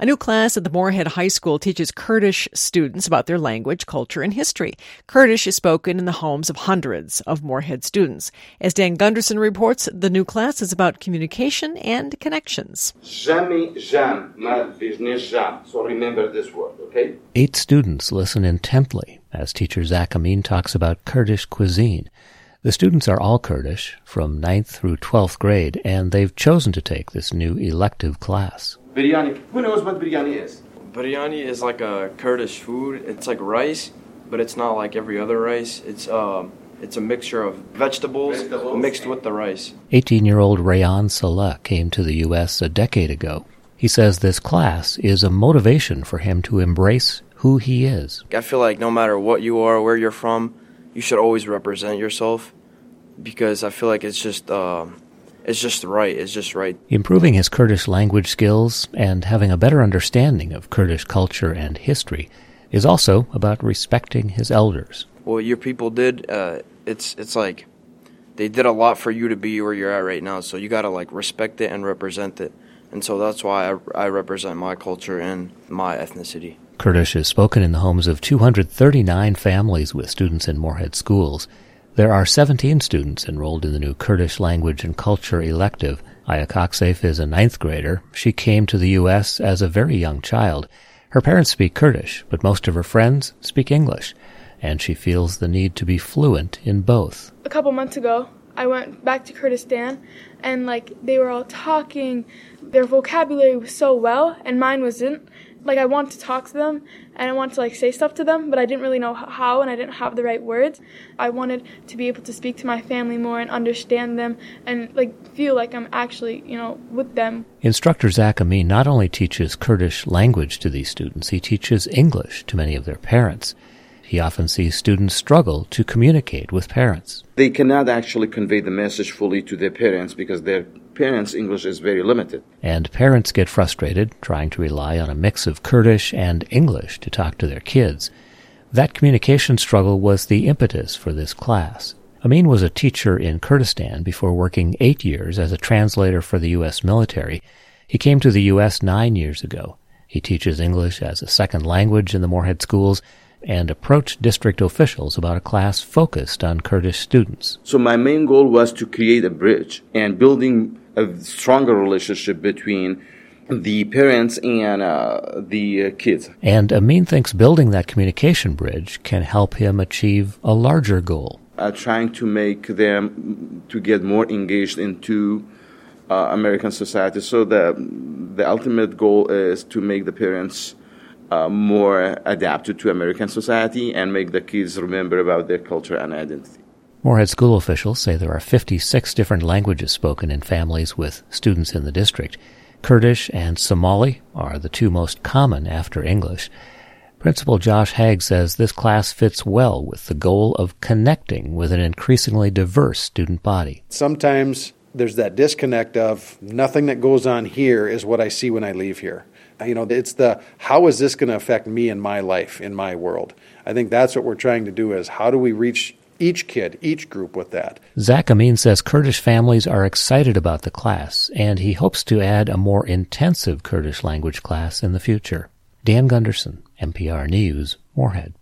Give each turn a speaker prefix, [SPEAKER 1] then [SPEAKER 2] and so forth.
[SPEAKER 1] A new class at the Moorhead High School teaches Kurdish students about their language, culture, and history. Kurdish is spoken in the homes of hundreds of Moorhead students. As Dan Gunderson reports, the new class is about communication and connections.
[SPEAKER 2] Jami jam, jam. So remember this word, okay?
[SPEAKER 3] Eight students listen intently as teacher Zak Amin talks about Kurdish cuisine. The students are all Kurdish from 9th through 12th grade, and they've chosen to take this new elective class.
[SPEAKER 2] Biryani. Who knows what biryani is?
[SPEAKER 4] Biryani is like a Kurdish food. It's like rice, but it's not like every other rice. It's um, it's a mixture of vegetables, vegetables. mixed with the rice.
[SPEAKER 3] 18 year old Rayan Saleh came to the U.S. a decade ago. He says this class is a motivation for him to embrace who he is.
[SPEAKER 4] I feel like no matter what you are, where you're from, you should always represent yourself because I feel like it's just. Uh, it's just right. It's just right.
[SPEAKER 3] Improving his Kurdish language skills and having a better understanding of Kurdish culture and history is also about respecting his elders.
[SPEAKER 4] What your people did, uh, it's it's like they did a lot for you to be where you're at right now. So you got to like respect it and represent it. And so that's why I, I represent my culture and my ethnicity.
[SPEAKER 3] Kurdish is spoken in the homes of 239 families with students in Moorhead schools. There are 17 students enrolled in the new Kurdish language and culture elective. Aya Coxsafe is a ninth grader. She came to the U.S. as a very young child. Her parents speak Kurdish, but most of her friends speak English, and she feels the need to be fluent in both.
[SPEAKER 5] A couple months ago, I went back to Kurdistan, and like they were all talking, their vocabulary was so well, and mine wasn't like I wanted to talk to them and I wanted to like say stuff to them, but I didn't really know how and I didn't have the right words. I wanted to be able to speak to my family more and understand them and like feel like I'm actually, you know, with them.
[SPEAKER 3] Instructor Zak Amin not only teaches Kurdish language to these students, he teaches English to many of their parents. He often sees students struggle to communicate with parents.
[SPEAKER 2] They cannot actually convey the message fully to their parents because their parents' English is very limited.
[SPEAKER 3] And parents get frustrated trying to rely on a mix of Kurdish and English to talk to their kids. That communication struggle was the impetus for this class. Amin was a teacher in Kurdistan before working eight years as a translator for the U.S. military. He came to the U.S. nine years ago. He teaches English as a second language in the Moorhead schools and approached district officials about a class focused on Kurdish students.
[SPEAKER 2] So my main goal was to create a bridge and building a stronger relationship between the parents and uh, the uh, kids.
[SPEAKER 3] And Amin thinks building that communication bridge can help him achieve a larger goal.
[SPEAKER 2] Uh, trying to make them to get more engaged into uh, American society. So the the ultimate goal is to make the parents uh, more adapted to American society and make the kids remember about their culture and identity.
[SPEAKER 3] Moorhead school officials say there are 56 different languages spoken in families with students in the district. Kurdish and Somali are the two most common after English. Principal Josh Haig says this class fits well with the goal of connecting with an increasingly diverse student body.
[SPEAKER 6] Sometimes there's that disconnect of nothing that goes on here is what I see when I leave here. You know, it's the how is this going to affect me in my life, in my world? I think that's what we're trying to do is how do we reach each kid, each group with that.
[SPEAKER 3] Zak Amin says Kurdish families are excited about the class, and he hopes to add a more intensive Kurdish language class in the future. Dan Gunderson, MPR News, Moorhead.